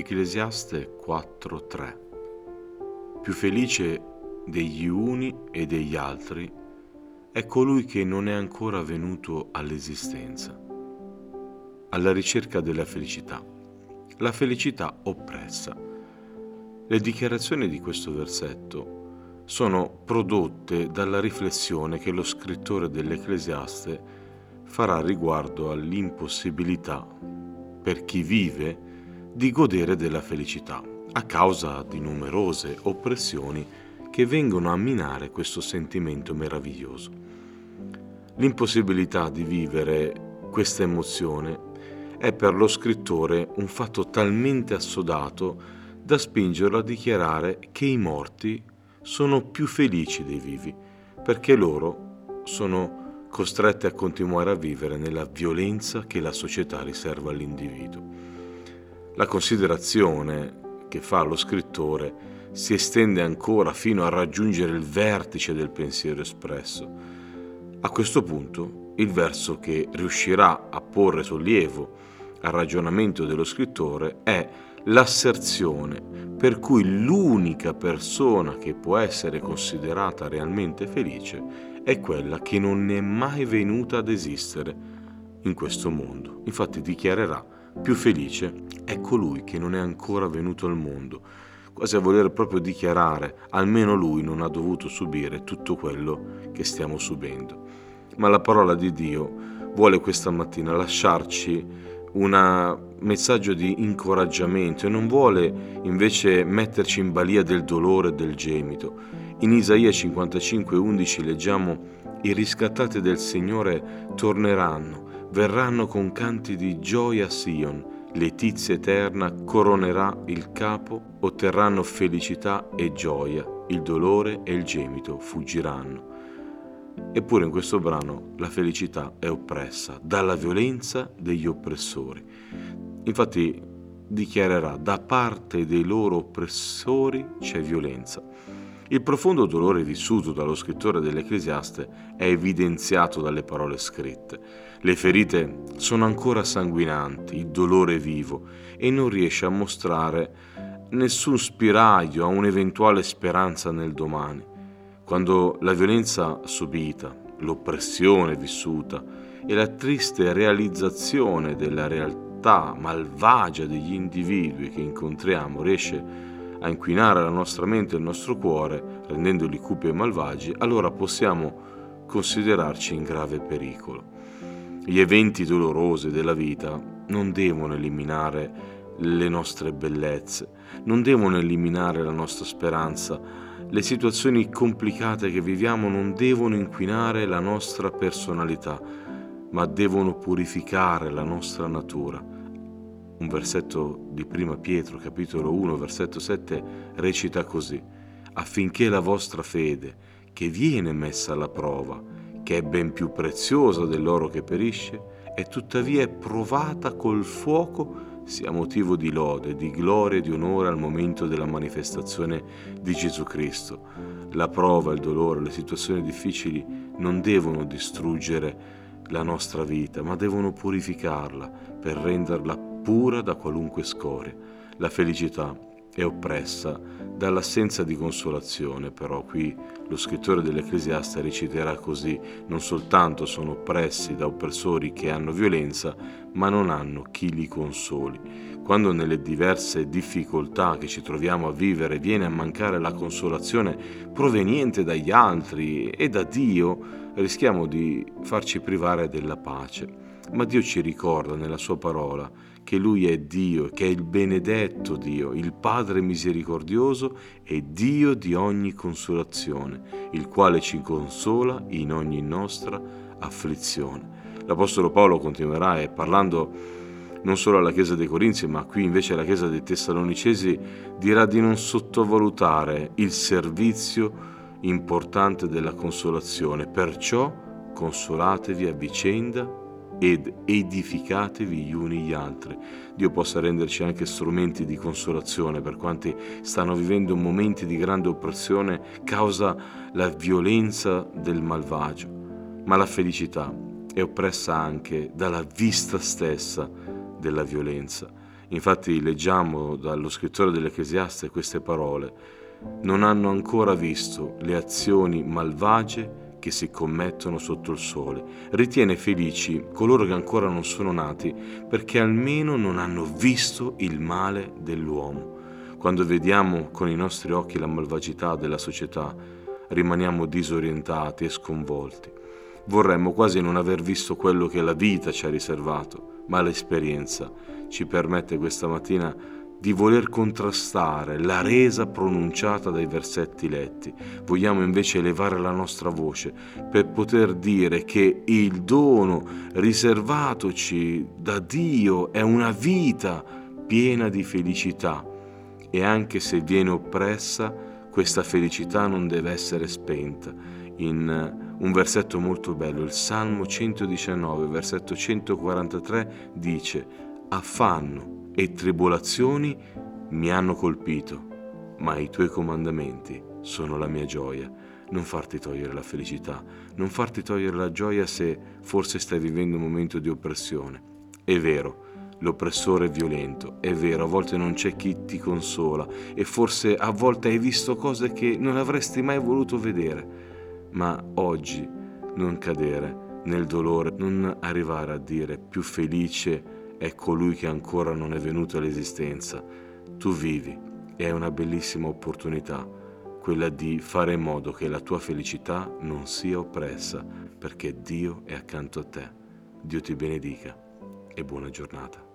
Ecclesiaste 4:3 Più felice degli uni e degli altri è colui che non è ancora venuto all'esistenza, alla ricerca della felicità, la felicità oppressa. Le dichiarazioni di questo versetto sono prodotte dalla riflessione che lo scrittore dell'Ecclesiaste farà riguardo all'impossibilità per chi vive di godere della felicità, a causa di numerose oppressioni che vengono a minare questo sentimento meraviglioso. L'impossibilità di vivere questa emozione è per lo scrittore un fatto talmente assodato da spingerlo a dichiarare che i morti sono più felici dei vivi, perché loro sono costretti a continuare a vivere nella violenza che la società riserva all'individuo. La considerazione che fa lo scrittore si estende ancora fino a raggiungere il vertice del pensiero espresso. A questo punto il verso che riuscirà a porre sollievo al ragionamento dello scrittore è l'asserzione per cui l'unica persona che può essere considerata realmente felice è quella che non è mai venuta ad esistere in questo mondo. Infatti dichiarerà più felice è colui che non è ancora venuto al mondo, quasi a voler proprio dichiarare, almeno lui non ha dovuto subire tutto quello che stiamo subendo. Ma la parola di Dio vuole questa mattina lasciarci un messaggio di incoraggiamento e non vuole invece metterci in balia del dolore e del gemito. In Isaia 55:11 leggiamo i riscattati del Signore torneranno verranno con canti di gioia a Sion, letizia eterna coronerà il capo, otterranno felicità e gioia, il dolore e il gemito fuggiranno. Eppure in questo brano la felicità è oppressa dalla violenza degli oppressori. Infatti dichiarerà da parte dei loro oppressori c'è violenza. Il profondo dolore vissuto dallo scrittore dell'Ecclesiaste è evidenziato dalle parole scritte. Le ferite sono ancora sanguinanti, il dolore è vivo e non riesce a mostrare nessun spiraglio a un'eventuale speranza nel domani. Quando la violenza subita, l'oppressione vissuta e la triste realizzazione della realtà malvagia degli individui che incontriamo riesce a inquinare la nostra mente e il nostro cuore, rendendoli cupi e malvagi, allora possiamo considerarci in grave pericolo. Gli eventi dolorosi della vita non devono eliminare le nostre bellezze, non devono eliminare la nostra speranza. Le situazioni complicate che viviamo non devono inquinare la nostra personalità, ma devono purificare la nostra natura un versetto di Prima Pietro, capitolo 1, versetto 7, recita così, affinché la vostra fede, che viene messa alla prova, che è ben più preziosa dell'oro che perisce, e tuttavia è provata col fuoco, sia motivo di lode, di gloria e di onore al momento della manifestazione di Gesù Cristo. La prova, il dolore, le situazioni difficili non devono distruggere la nostra vita, ma devono purificarla per renderla pura da qualunque scoria. La felicità è oppressa dall'assenza di consolazione, però qui lo scrittore dell'Ecclesiaste reciterà così, non soltanto sono oppressi da oppressori che hanno violenza, ma non hanno chi li consoli. Quando nelle diverse difficoltà che ci troviamo a vivere viene a mancare la consolazione proveniente dagli altri e da Dio, rischiamo di farci privare della pace. Ma Dio ci ricorda nella sua parola che Lui è Dio, che è il benedetto Dio, il Padre misericordioso e Dio di ogni consolazione, il quale ci consola in ogni nostra afflizione. L'Apostolo Paolo continuerà e parlando non solo alla Chiesa dei Corinzi, ma qui invece alla Chiesa dei Tessalonicesi, dirà di non sottovalutare il servizio importante della consolazione. Perciò consolatevi a vicenda ed edificatevi gli uni gli altri. Dio possa renderci anche strumenti di consolazione per quanti stanno vivendo momenti di grande oppressione causa la violenza del malvagio. Ma la felicità è oppressa anche dalla vista stessa della violenza. Infatti leggiamo dallo scrittore dell'Ecclesiaste queste parole. Non hanno ancora visto le azioni malvagie che si commettono sotto il sole. Ritiene felici coloro che ancora non sono nati perché almeno non hanno visto il male dell'uomo. Quando vediamo con i nostri occhi la malvagità della società, rimaniamo disorientati e sconvolti. Vorremmo quasi non aver visto quello che la vita ci ha riservato, ma l'esperienza ci permette questa mattina di voler contrastare la resa pronunciata dai versetti letti. Vogliamo invece elevare la nostra voce per poter dire che il dono riservatoci da Dio è una vita piena di felicità e anche se viene oppressa, questa felicità non deve essere spenta. In un versetto molto bello, il Salmo 119, versetto 143 dice, affanno e tribolazioni mi hanno colpito, ma i tuoi comandamenti sono la mia gioia. Non farti togliere la felicità, non farti togliere la gioia se forse stai vivendo un momento di oppressione. È vero, l'oppressore è violento, è vero, a volte non c'è chi ti consola e forse a volte hai visto cose che non avresti mai voluto vedere, ma oggi non cadere nel dolore, non arrivare a dire più felice è colui che ancora non è venuto all'esistenza. Tu vivi e è una bellissima opportunità, quella di fare in modo che la tua felicità non sia oppressa, perché Dio è accanto a te. Dio ti benedica e buona giornata.